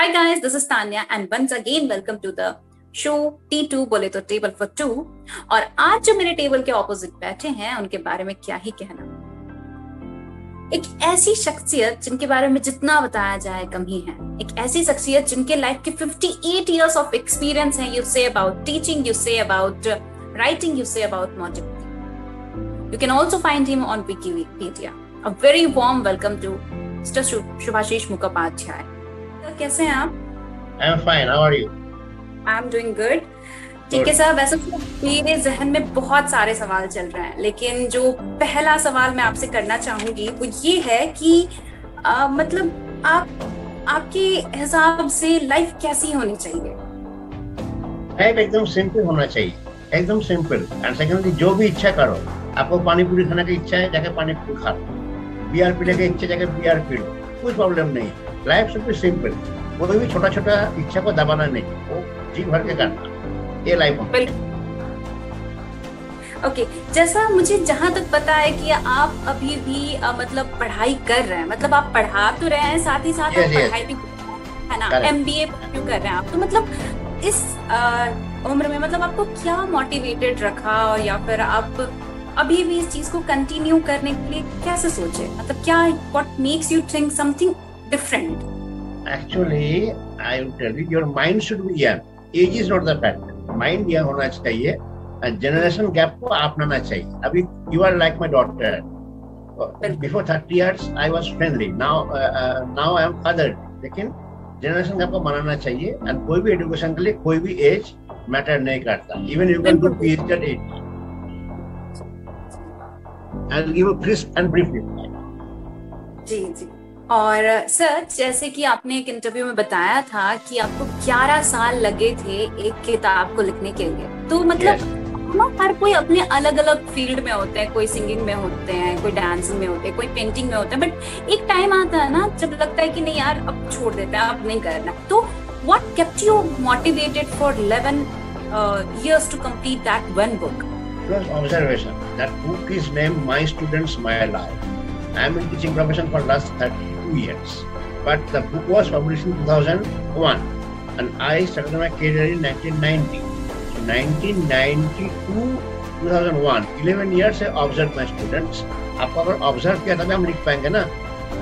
Hi guys, this is Tanya and once again welcome to the show T2 बोले तो table for to और आज जो मेरे टेबल के ऑपोजिट बैठे हैं उनके बारे में क्या ही कहना। एक ऐसी शख्सियत जिनके बारे में जितना बताया जाए कम ही है। एक ऐसी शख्सियत जिनके लाइफ के 58 इयर्स ऑफ़ एक्सपीरियंस है you say about teaching you say about writing you say about magic you can also find him on Wikipedia a very warm welcome to mister Shubhashish Mukhopadhyay कैसे हैं आप? I am fine how are you I am doing good ठीक है sir वैसे तो मेरे जहन में बहुत सारे सवाल चल रहे हैं लेकिन जो पहला सवाल मैं आपसे करना चाहूँगी वो ये है कि आ, मतलब आप आपके हिसाब से लाइफ कैसी होनी चाहिए? लाइफ एकदम सिंपल होना चाहिए। एकदम सिंपल एंड सेकंडली जो भी इच्छा करो आपको पानी पूरी खाने की इच्छा है जाके पानी पूरी खा लो। बियर पीने की इच्छा जाके बियर पी लो। कोई प्रॉब्लम नहीं। लाइफ शुड बी सिंपल कोई भी छोटा छोटा इच्छा को दबाना नहीं। वो जी भर के करना। ये लाइफ ओके okay. जैसा मुझे जहाँ तक पता है कि आप अभी भी आ, मतलब पढ़ाई कर रहे हैं। मतलब आप पढ़ा तो रहे हैं साथ ही साथ yes, आप पढ़ाई भी है ना? एम बी ए कर रहे हैं आप। तो मतलब इस आ, उम्र में मतलब आपको क्या मोटिवेटेड रखा और या फिर आप अभी भी इस चीज़ को कंटिन्यू करने के लिए कैसे सोचे? मतलब क्या what makes you think something different? Actually, I will tell you, your mind should be young. Age is not the factor. Mind young होना चाहिए जनरेशन गैप को अपनाना चाहिए। अभी you are like my daughter before thirty years I was friendly now now I am father लेकिन generation gap को बनाना चाहिए एंड कोई भी एजुकेशन के लिए कोई भी एज मैटर नहीं करता। Even you can do PhD at will give a crisp and brief जी जी। और सर जैसे कि आपने एक इंटरव्यू में बताया था कि आपको 11 साल लगे थे एक किताब को लिखने के लिए तो मतलब yes. हर कोई अपने अलग अलग फ़ील्ड में होते हैं कोई सिंगिंग में होते हैं कोई डांसिंग में होते हैं कोई पेंटिंग में होते हैं बट एक टाइम आता है ना जब लगता है कि नहीं यार अब छोड़ देते हैं अब नहीं करना तो what kept you motivated for 11 uh, years to complete that one book? It was observation. That book is named My Students, My Life. I am in teaching profession for last 30 two years. But the book was published in 2001 and I started my career in 1990. So 1992 2001 11 years I observed my students. आपको अगर observe किया तभी हम लिख पाएँगे ना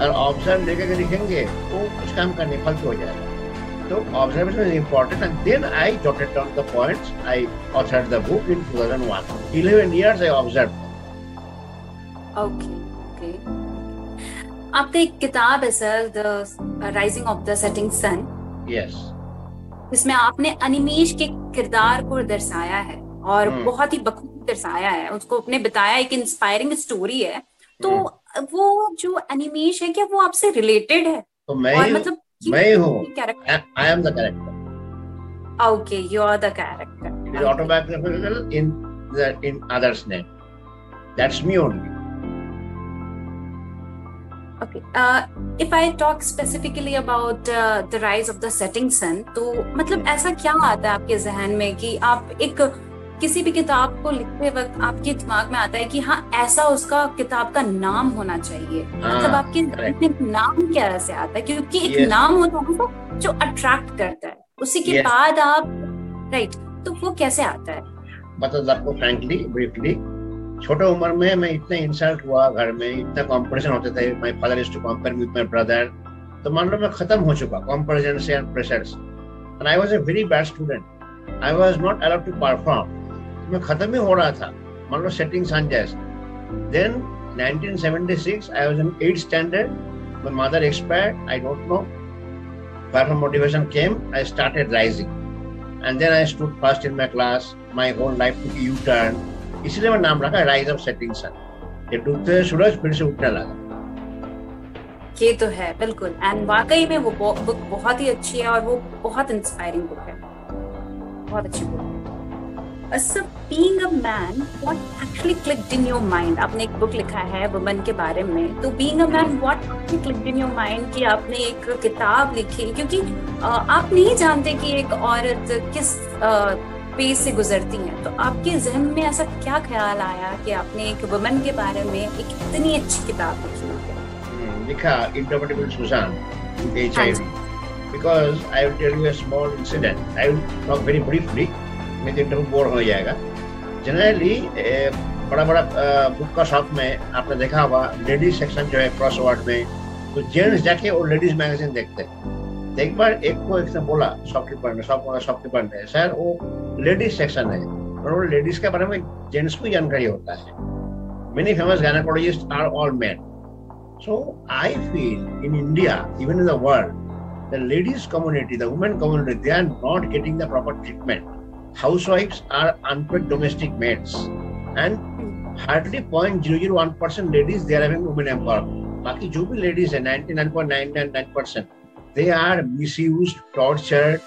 और observe लेकर लिखेंगे तो कुछ काम करने फल हो जाएगा तो observation is important and then I jotted down the points I authored the book in 2001 11 years I observed okay okay आपका एक किताब है sir the rising of the setting sun yes इसमें आपने अनिमेश के किरदार को दर्शाया है और hmm. बहुत ही बखूब दर्शाया है। उसको अपने बताया एक इंस्पायरिंग स्टोरी है। तो hmm. वो जो अनिमेश है क्या वो आपसे रिलेटेड है? तो मैं और मतलब मैं हूँ I am the character okay you are the character it is autobiographical in in others name that's me only If I talk specifically about uh, the rise of the setting sun, तो मतलब ऐसा क्या आता है आपके जहन में कि आप एक किसी भी किताब को लिखते वक्त आपके दिमाग में आता है कि हाँ ऐसा उसका किताब का नाम होना चाहिए। हाँ, मतलब आपके नाम क्या से आता है? क्योंकि एक yes. नाम होता है जो अट्रैक्ट करता है। उसी के yes. बाद आप राइट तो वो कैसे आता है? मतलब आपको फ्रैंकली ब्रीफली छोटे उम्र में मैं इतना इंसल्ट हुआ घर में, इतना कॉम्पिटिशन होते थे my father is to compare with my brother तो मान लो मैं खत्म हो चुका कॉम्पिटिशन से and pressures and I was a very bad student I was not allowed to perform मैं खत्म ही हो रहा था, मान लो सेटिंग सन जैसे then 1976 I was in 8th standard my mother expired, I don't know where motivation came, I started rising and then I stood first in my class, my whole life took U-turn इसीलिए मैं नाम रखा rise of setting सन ये डूबते सूरज फिर से उठने लगा। ये तो है, बिल्कुल। एंड वाकई में वो बुक बहुत ही अच्छी है और वो बहुत इंस्पायरिंग बुक है। बहुत अच्छी बुक है। Being a man what actually clicked in your mind आपने एक बुक लिखा है वुमन के बारे में। तो being a man what clicked in your mind कि आपने एक किताब लिखी? क्योंकि आप नहीं जानते कि एक औरत किस पेज से गुजरती हैं। तो आपके जहन में ऐसा क्या ख्याल आया कि आपने एक वुमन के बारे में एक इतनी अच्छी किताब लिखी? हम्म, लिखा interpretable Sujan HIV because I will tell you a small incident. I will talk very briefly. नहीं तो इंटरव्यू बोर हो जाएगा। जनरली बड़ा बड़ा बुक का शॉप में आपने देखा होगा लेडीज़ सेक्शन जो है क्रॉस वर्ड में तो जेंट्स जाके और लेडीज़ मैगजीन देखते हैं। बार एक को एक ने बोला शॉपकीपर ने शॉप शॉपकीपर ने सर वो लेडीज़ सेक्शन है और वो लेडीज़ के बारे में जेंट्स को जानकारी होता है many famous gynaecologist are all men so I feel in India even in the world the ladies community, the women community, they are not getting the proper treatment. Housewives are unpaid domestic maids. And hardly 0.001% ladies, they are having women empowerment. बाकी जो भी ladies है 99.999% they are misused, tortured,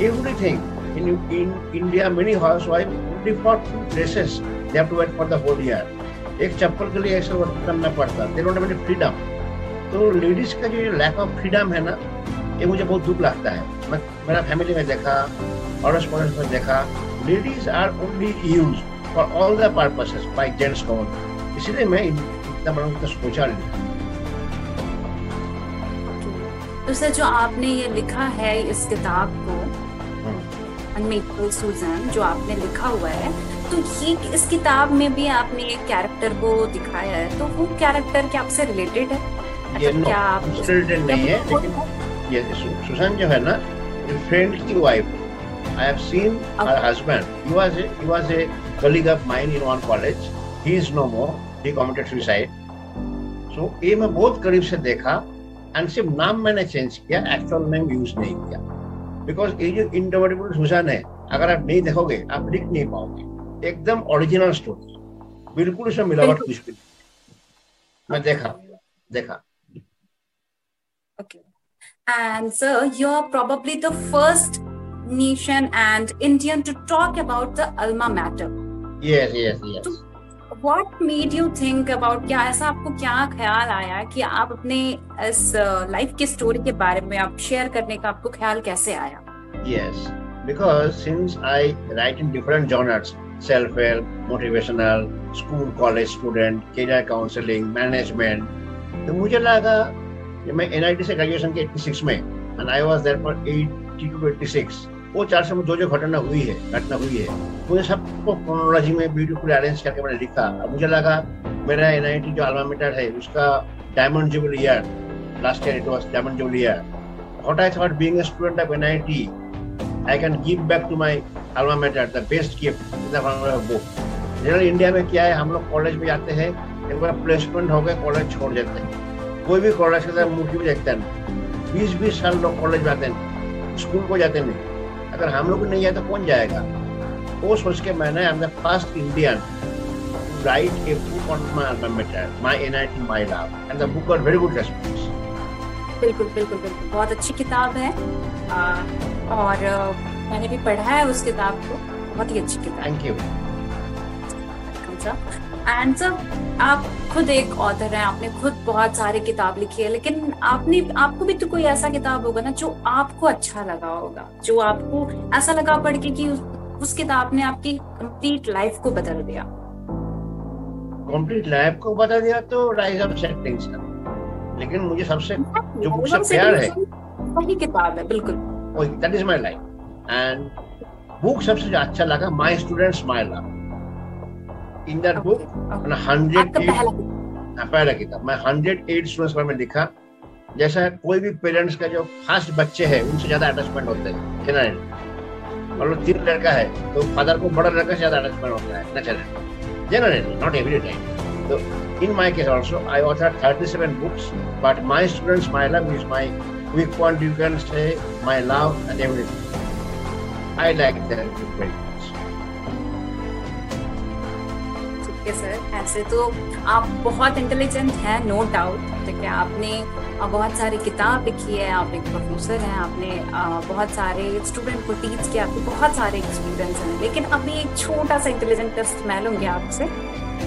everything. In, in India, many housewives only for dresses, they have to wait for the whole year. एक चप्पल के लिए ऐसा work करना पड़ता। दे डोंट हैव फ्रीडम तो लेडीज़ का जो लैक ऑफ़ फ्रीडम है ना ये मुझे बहुत दुख लगता है। मैं मेरा फैमिली में देखा अड़ोस पड़ोस में देखा ladies are only use for all the purposes by gents कौन इसलिए मैं इतना बड़ा सोचा लिया तो सर जो आपने ये लिखा है इस किताब को अनमेकल सूजन जो आपने लिखा हुआ है तो ये इस किताब में भी आपने एक कैरेक्टर को दिखाया है तो वो कैरेक्टर क्या आपसे रिलेटेड है? ये क्या आप रिलेटेड नहीं है लेकिन ये सुशांत जो है ना फ्रेंड की wife I have seen her husband he was he was a colleague of mine in one college he is no more he committed suicide so ये मैं बहुत करीब से देखा एंड सिर्फ़ नाम मैंने चेंज किया एक्चुअल नेम यूज़ नहीं किया। बिकॉज़ ये जो इंटरवर्टेबल सुशान है अगर आप नहीं देखोगे आप लिख नहीं पाओगे। एकदम ओरिजिनल स्टोरी बिल्कुल इसमें मिलावट कुछ भी मैं देखा देखा। Okay And sir, you're probably the first nation and Indian to talk about the alma mater. Yes, yes, yes. So, what made you think about क्या ऐसा आपको क्या ख्याल आया कि आप अपने इस लाइफ की स्टोरी के बारे में आप शेयर करने का आपको ख्याल कैसे आया Yes, because since I write in different genres, self-help, motivational, school, college student, career counseling, management, तो मुझे लगा मैं एनआईटी से ग्रेजुएशन के 86 में and I was there for 80 to 86 वो चार में जो जो घटना हुई है, घटना हुई है। मुझे सबको क्रोनोलॉजी में ब्यूटीफुल अरेंज करके मैंने लिखा। मुझे लगा, मेरा एनआईटी जो अल्मामीटर है, उसका diamond jubilee year last year it was diamond jubilee year what I thought being a student of NIT I can give back to alma mater the best gift book general India में क्या है, हम लोग college में जाते हैं, एक बार placement हो गए कॉलेज छोड़ देते हैं। कोई भी कॉलेज के मूर्ति भी देखता नहीं बीस बीस साल लोग कॉलेज में आते हैं स्कूल को जाते नहीं अगर हम लोग नहीं जाए तो कौन जाएगा? वो सोच के मैंने I am the first Indian write a book on my matter, my NIT, my love, and the book got very good response. बिल्कुल बिल्कुल बिल्कुल। बहुत अच्छी किताब है। और मैंने भी पढ़ा है उस किताब को। बहुत ही अच्छी किताब। थैंक यू एंड सर आप खुद एक ऑथर हैं आपने खुद बहुत सारी किताब लिखी है लेकिन आपने आपको भी तो कोई ऐसा किताब होगा ना जो आपको अच्छा लगा होगा जो आपको ऐसा लगा पढ़ के कि उस किताब ने आपकी कंप्लीट लाइफ को बदल दिया। कंप्लीट लाइफ को बदल दिया तो राइज ऑफ़ सेटिंग्स लेकिन मुझे सबसे जो बुक से प्यार है वही किताब है बिल्कुल। That is my life and book सबसे अच्छा लगा my students my love in that book मैंने हंड्रेड पहला किताब मैं हंड्रेड एट स्टूडेंट्स में लिखा। जैसा कोई भी पेरेंट्स का जो फ़र्स्ट बच्चे हैं उनसे ज़्यादा अटैचमेंट होते हैं। जनरली मतलब तीन लड़का है तो फादर को बड़ा लड़का से ज़्यादा अटैचमेंट होता है। Naturally generally not every time तो in my case also i authored 37 books but my students my love is my weak point you can say my love and everything. I like that okay sir. ऐसे तो आप बहुत intelligent हैं no doubt ठीक है आपने बहुत सारी किताब लिखी है आप एक प्रोफेसर हैं आपने बहुत सारे स्टूडेंट को टीच किया आपके बहुत सारे एक्सपीरियंस हैं। लेकिन अभी एक छोटा सा इंटेलिजेंट टेस्ट मैं लूँगी आपसे।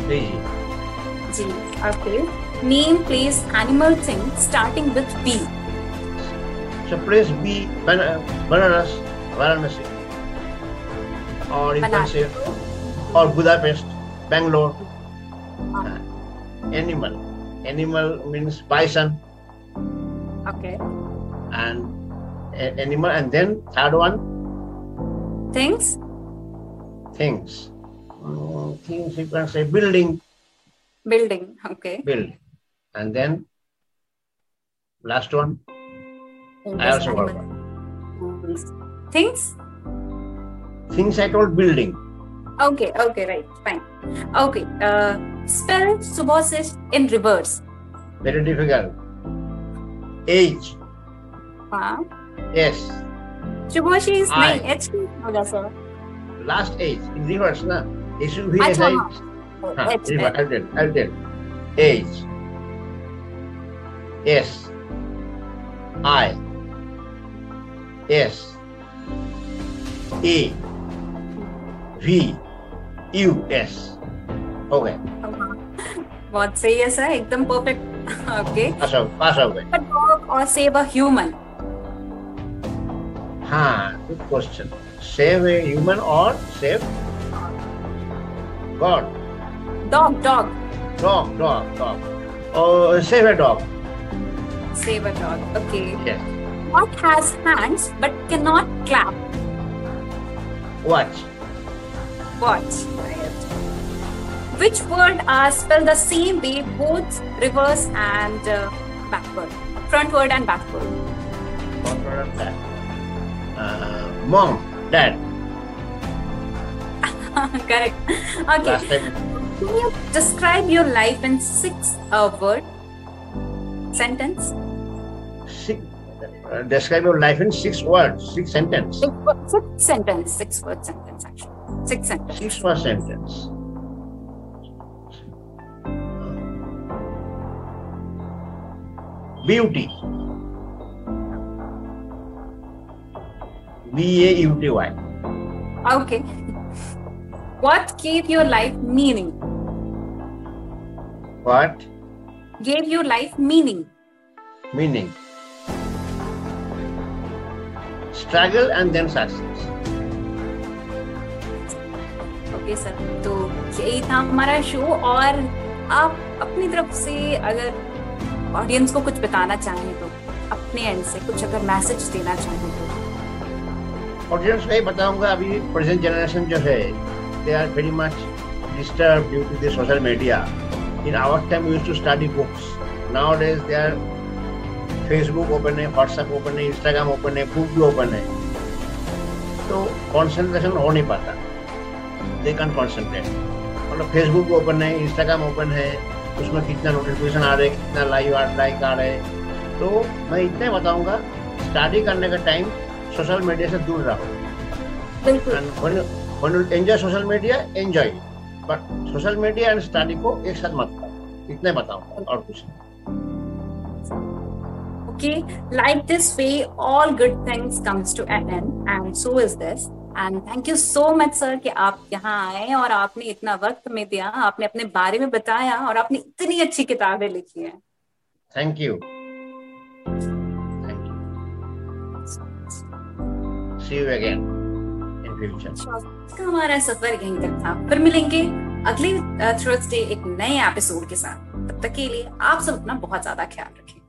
जी। Okay name place animal thing starting with B place B, Banaras, Varanasi, or you can say, or Budapest. Bangalore. Uh, animal. Animal means bison. Okay. And animal, and then third one, Things. things. Mm, things you can say building, Building. Okay. build, and then last one, I also got animal. Things. Things. things I told building. Okay. Okay. Right. Fine. Okay. Uh, spell Subhasis in reverse. Very difficult. H, हाँ. S, Subhasis I. नहीं H की होगा sir. last H in reverse, na? S U V S अच्छा, I. हाँ. Huh, H, reverse. I'll tell. I'll tell. H, S, I, S, A, V, you हो गए बहुत सही है सर एकदम परफेक्ट ओके पास हो गए डॉग और सेव अ ह्यूमन हाँ good question save a human और save god dog dog dog dog dog save a dog save a dog okay What has hands but cannot clap? Watch. Watch which word are spelled the same way both reverse and uh, backward? Frontward and backward. What was that? Uh, mom, dad. correct. Okay. Can you describe your life in six uh, word? Sentence? Six, uh, describe your life in six words, six sentence. six, six sentence six word sentence actually six sentence Six word sentence. Beauty. B A U T Y. Okay. What gave your life meaning? What? Gave your life meaning? Meaning. Struggle and then success. Okay sir? तो यही था हमारा show और आप अपनी तरफ़ से अगर ऑडियंस को कुछ बताना चाहें तो अपने एंड से कुछ अगर मैसेज देना चाहें तो। ऑडियंस को बताऊँगा, अभी प्रेजेंट जनरेशन जो है they are very much disturb due to the social media in our time use to study books nowadays they are Facebook open है व्हाट्सएप ओपन है इंस्टाग्राम ओपन है बुक भी ओपन है। तो कॉन्सेंट्रेशन हो नहीं पाता। दे कैन कॉन्सेंट्रेट मतलब फेसबुक ओपन है इंस्टाग्राम ओपन है उसमें कितना नोटिफिकेशन आ रहे कितना लाइव आ लाइक आ रहे। तो मैं इतना बताऊँगा स्टडी करने का टाइम सोशल मीडिया से दूर रहो। social media enjoy it. but social media and study को एक साथ मत करो। इतना बताऊँगा और कुछ नहीं। Okay like this way all good things comes to an end and so is this. And thank you so much sir कि आप यहाँ आए और आपने इतना वक्त में दिया आपने अपने बारे में बताया और आपने इतनी अच्छी किताबें लिखी हैं। Thank you you see you again इन हमारा सफ़र यहीं तक था। फिर मिलेंगे अगले थर्सडे एक नए एपिसोड के साथ। तब तक के लिए आप सब अपना बहुत ज़्यादा ख्याल रखें।